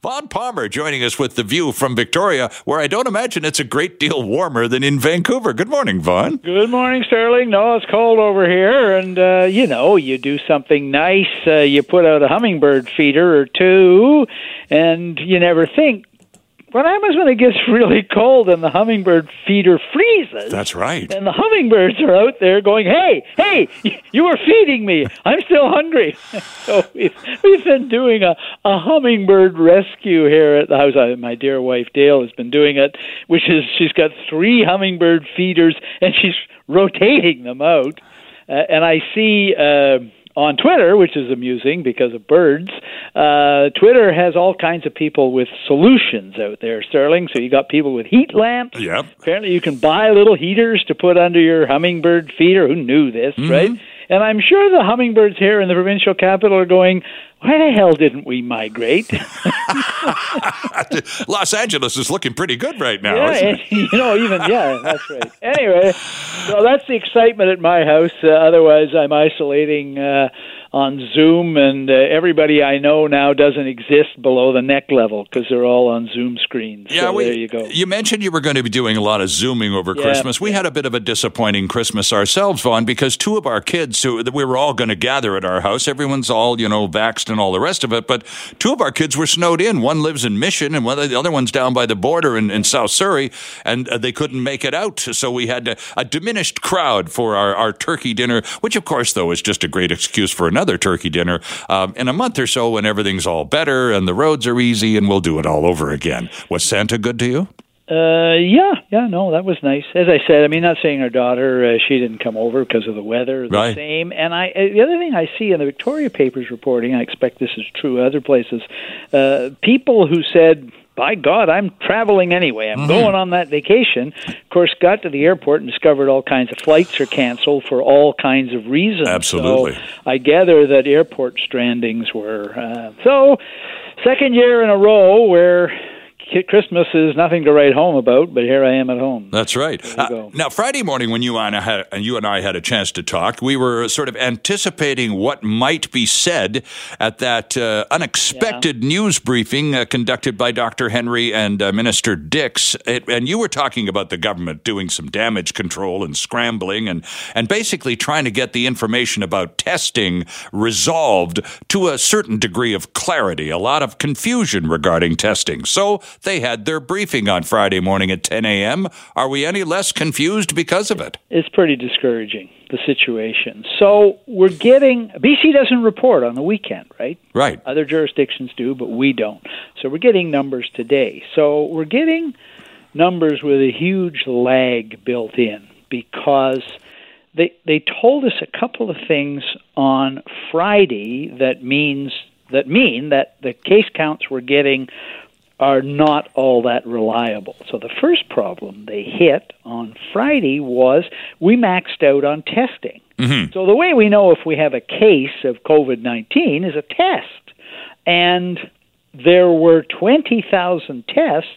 Vaughn Palmer joining us with the view from Victoria, where I don't imagine it's a great deal warmer than in Vancouver. Good morning, Vaughn. Good morning, Sterling. No, it's cold over here, and uh, you know, you do something nice. Uh, you put out a hummingbird feeder or two, and you never think, what happens when it gets really cold and the hummingbird feeder freezes? That's right. And the hummingbirds are out there going, "Hey, hey, you were feeding me. I'm still hungry." so we've, we've been doing a, a hummingbird rescue here at the house. I, my dear wife Dale has been doing it, which is she's got three hummingbird feeders and she's rotating them out. Uh, and I see. Uh, on Twitter, which is amusing because of birds. Uh, Twitter has all kinds of people with solutions out there, Sterling. So you got people with heat lamps. Yep. Apparently, you can buy little heaters to put under your hummingbird feeder. Who knew this, Mm-hmm. right? And I'm sure the hummingbirds here in the provincial capital are going, why the hell didn't we migrate? Los Angeles is looking pretty good right now. Yeah, you know, even yeah, that's right. Anyway, so that's the excitement at my house. Uh, otherwise, I'm isolating uh, on Zoom, and uh, everybody I know now doesn't exist below the neck level because they're all on Zoom screens. Yeah, so we, there you go. You mentioned you were going to be doing a lot of zooming over Yeah, Christmas. We had a bit of a disappointing Christmas ourselves, Vaughn, because two of our kids, who we were all going to gather at our house, everyone's all you know vaxxed and all the rest of it, but two of our kids were snowed in. One lives in Mission, and one the other one's down by the border in, in South Surrey, and uh, they couldn't make it out. So we had a, a diminished crowd for our, our turkey dinner, which of course though is just a great excuse for another turkey dinner um, in a month or so when everything's all better and the roads are easy, and we'll do it all over again. Was Santa good to you? Uh, yeah, yeah, no, that was nice. As I said, I mean, not saying our daughter, uh, she didn't come over because of the weather. The Right. same. And I, uh, the other thing I see in the Victoria papers reporting, I expect this is true other places. Uh, people who said, "By God, I'm traveling anyway. Mm-hmm. I'm going on that vacation." Of course, got to the airport and discovered all kinds of flights are canceled for all kinds of reasons. Absolutely. So I gather that airport strandings were uh, so. Second year in a row where Christmas is nothing to write home about, but here I am at home. That's right. Uh, now, Friday morning, when you and, I had, you and I had a chance to talk, we were sort of anticipating what might be said at that uh, unexpected news briefing uh, conducted by Dr. Henry and uh, Minister Dix. It, and you were talking about the government doing some damage control and scrambling and, and basically trying to get the information about testing resolved to a certain degree of clarity, a lot of confusion regarding testing. So they had their briefing on Friday morning at 10 a.m. Are we any less confused because of it? It's pretty discouraging, the situation. So we're getting, BC doesn't report on the weekend, right? Right. Other jurisdictions do, but we don't. So we're getting numbers today. So we're getting numbers with a huge lag built in because they they told us a couple of things on Friday that means that mean that the case counts we're getting are not all that reliable. So the first problem they hit on Friday was we maxed out on testing. Mm-hmm. So the way we know if we have a case of COVID 19 is a test. And there were 20,000 tests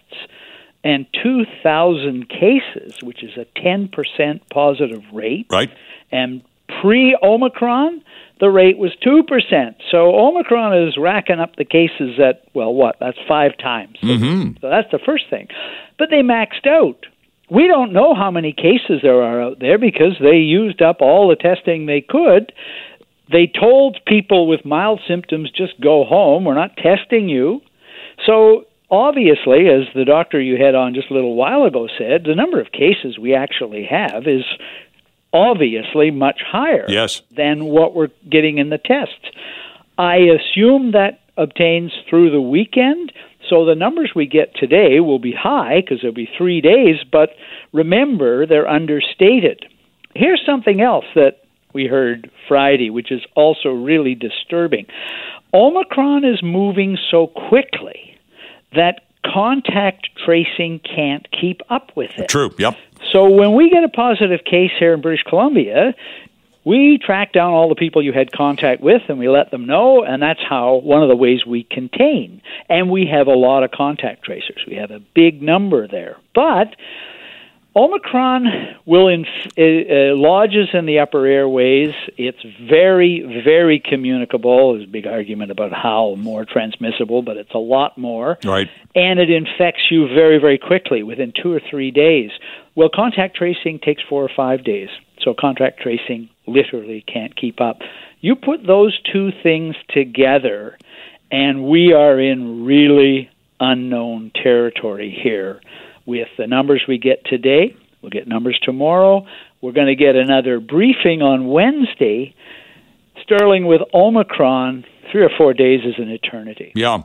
and 2,000 cases, which is a 10% positive rate. Right. And pre Omicron, the rate was 2%. So Omicron is racking up the cases at, well, what? That's five times. Mm-hmm. So that's the first thing. But they maxed out. We don't know how many cases there are out there because they used up all the testing they could. They told people with mild symptoms just go home. We're not testing you. So obviously, as the doctor you had on just a little while ago said, the number of cases we actually have is obviously much higher Yes. than what we're getting in the tests. I assume that obtains through the weekend. So the numbers we get today will be high because there'll be three days, but remember, they're understated. Here's something else that we heard Friday, which is also really disturbing. Omicron is moving so quickly that contact tracing can't keep up with it. True. Yep. So when we get a positive case here in British Columbia, we track down all the people you had contact with and we let them know, and that's how one of the ways we contain. And we have a lot of contact tracers. We have a big number there. But Omicron will inf- uh, uh, lodges in the upper airways. It's very, very communicable. There's a big argument about how more transmissible, but it's a lot more. Right. And it infects you very, very quickly within two or three days. Well, contact tracing takes four or five days. So contact tracing literally can't keep up. You put those two things together, and we are in really unknown territory here with the numbers we get today. We'll get numbers tomorrow. We're going to get another briefing on Wednesday. Sterling with Omicron three or four days is an eternity. Yeah.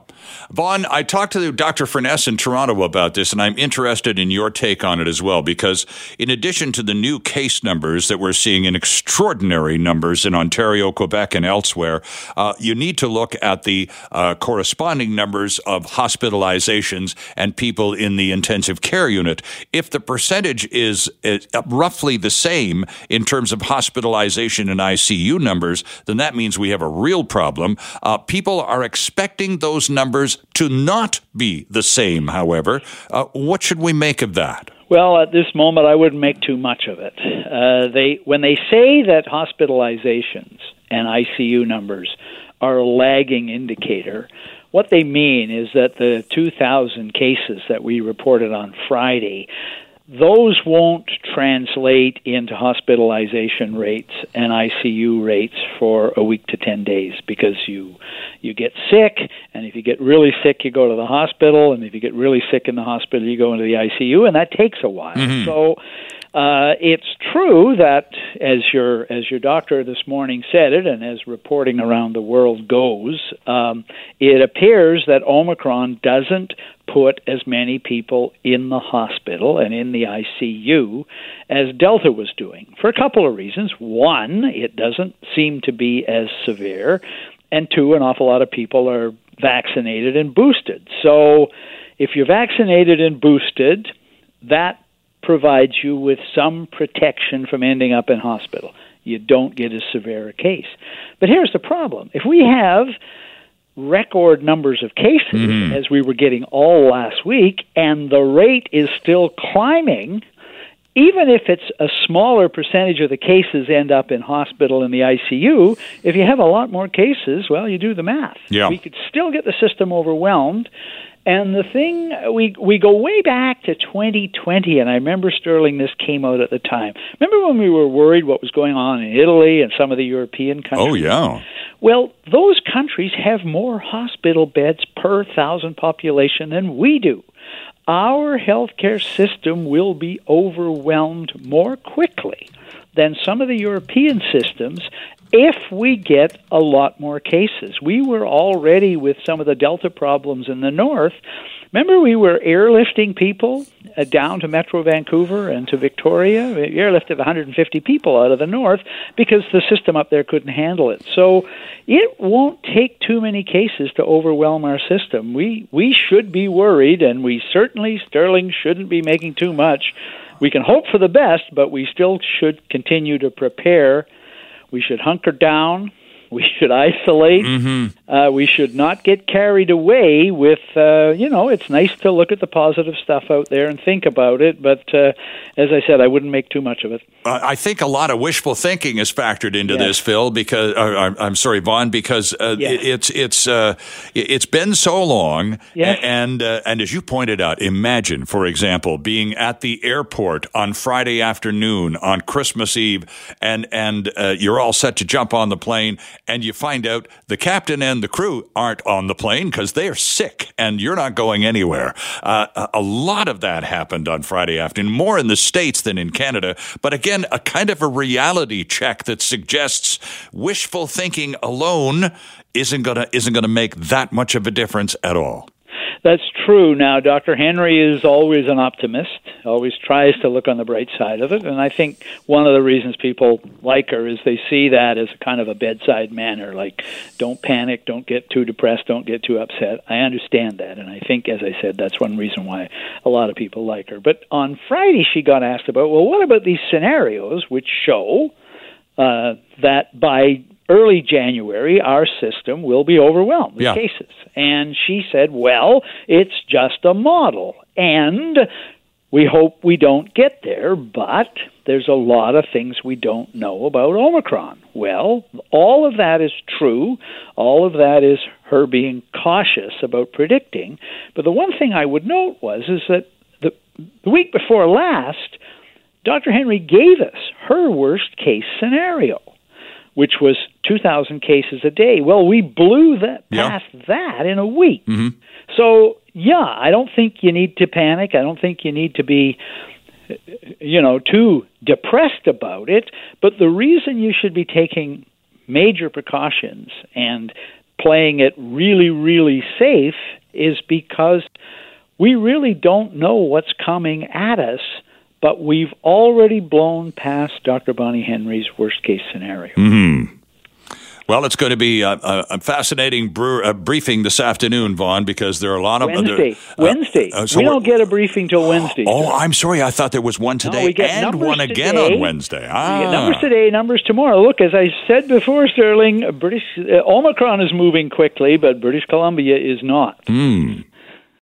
Vaughn, I talked to Dr. Furness in Toronto about this, and I'm interested in your take on it as well, because in addition to the new case numbers that we're seeing in extraordinary numbers in Ontario, Quebec, and elsewhere, uh, you need to look at the uh, corresponding numbers of hospitalizations and people in the intensive care unit. If the percentage is, is roughly the same in terms of hospitalization and ICU numbers, then that means we have a real problem. Uh, people are expecting those numbers to not be the same, however. Uh, what should we make of that? Well, at this moment, I wouldn't make too much of it. Uh, they, when they say that hospitalizations and ICU numbers are a lagging indicator, what they mean is that the 2,000 cases that we reported on Friday, those won't translate into hospitalization rates and ICU rates for a week to 10 days because you you get sick and if you get really sick you go to the hospital and if you get really sick in the hospital you go into the ICU and that takes a while. Mm-hmm. So uh, it's true that, as your as your doctor this morning said it, and as reporting around the world goes, um, it appears that Omicron doesn't put as many people in the hospital and in the ICU as Delta was doing for a couple of reasons. One, it doesn't seem to be as severe, and two, an awful lot of people are vaccinated and boosted. So, if you're vaccinated and boosted, that provides you with some protection from ending up in hospital. You don't get as severe a case. But here's the problem if we have record numbers of cases, mm-hmm. as we were getting all last week, and the rate is still climbing, even if it's a smaller percentage of the cases end up in hospital in the ICU, if you have a lot more cases, well, you do the math. Yeah. We could still get the system overwhelmed and the thing we we go way back to 2020, and I remember Sterling. This came out at the time. Remember when we were worried what was going on in Italy and some of the European countries? Oh yeah. Well, those countries have more hospital beds per thousand population than we do. Our healthcare system will be overwhelmed more quickly than some of the European systems if we get a lot more cases. We were already with some of the Delta problems in the north. Remember, we were airlifting people uh, down to Metro Vancouver and to Victoria. We airlifted 150 people out of the north because the system up there couldn't handle it. So it won't take too many cases to overwhelm our system. We we should be worried, and we certainly Sterling shouldn't be making too much. We can hope for the best, but we still should continue to prepare we should hunker down. We should isolate. Mm-hmm. Uh, we should not get carried away with, uh, you know, it's nice to look at the positive stuff out there and think about it. But uh, as I said, I wouldn't make too much of it. I think a lot of wishful thinking is factored into yes. this, Phil. Because uh, I'm sorry, Vaughn, because uh, yes. it's it's uh, it's been so long, yes. and and as you pointed out, imagine, for example, being at the airport on Friday afternoon on Christmas Eve, and and you're all set to jump on the plane and you find out the captain and the crew aren't on the plane because they're sick and you're not going anywhere. Uh, a lot of that happened on Friday afternoon, more in the States than in Canada. But again, a kind of a reality check that suggests wishful thinking alone isn't gonna isn't gonna make that much of a difference at all. That's true. Now, Dr. Henry is always an optimist, always tries to look on the bright side of it. And I think one of the reasons people like her is they see that as a kind of a bedside manner, like, don't panic, don't get too depressed, don't get too upset. I understand that. And I think, as I said, that's one reason why a lot of people like her. But on Friday, she got asked about, well, what about these scenarios which show uh, that by early January, our system will be overwhelmed with yeah. cases. And she said, well, it's just a model. And we hope we don't get there, but there's a lot of things we don't know about Omicron. Well, all of that is true. All of that is her being cautious about predicting. But the one thing I would note was is that the, the week before last, Dr. Henry gave us her worst case scenario, which was 2,000 cases a day. Well, we blew that past yeah. that in a week. Mm-hmm. So, yeah, I don't think you need to panic. I don't think you need to be you know, too depressed about it, but the reason you should be taking major precautions and playing it really, really safe is because we really don't know what's coming at us, but we've already blown past Dr. Bonnie Henry's worst case scenario. Mm-hmm. Well, it's going to be a, a fascinating brew, briefing this afternoon, Vaughn, because there are a lot of Wednesday. Uh, Wednesday. Uh, so we don't get a briefing till Wednesday. Oh, I'm sorry. I thought there was one today no, and one again on Wednesday. Ah. numbers today, numbers tomorrow. Look, as I said before, Sterling, British uh, Omicron is moving quickly, but British Columbia is not. Hmm.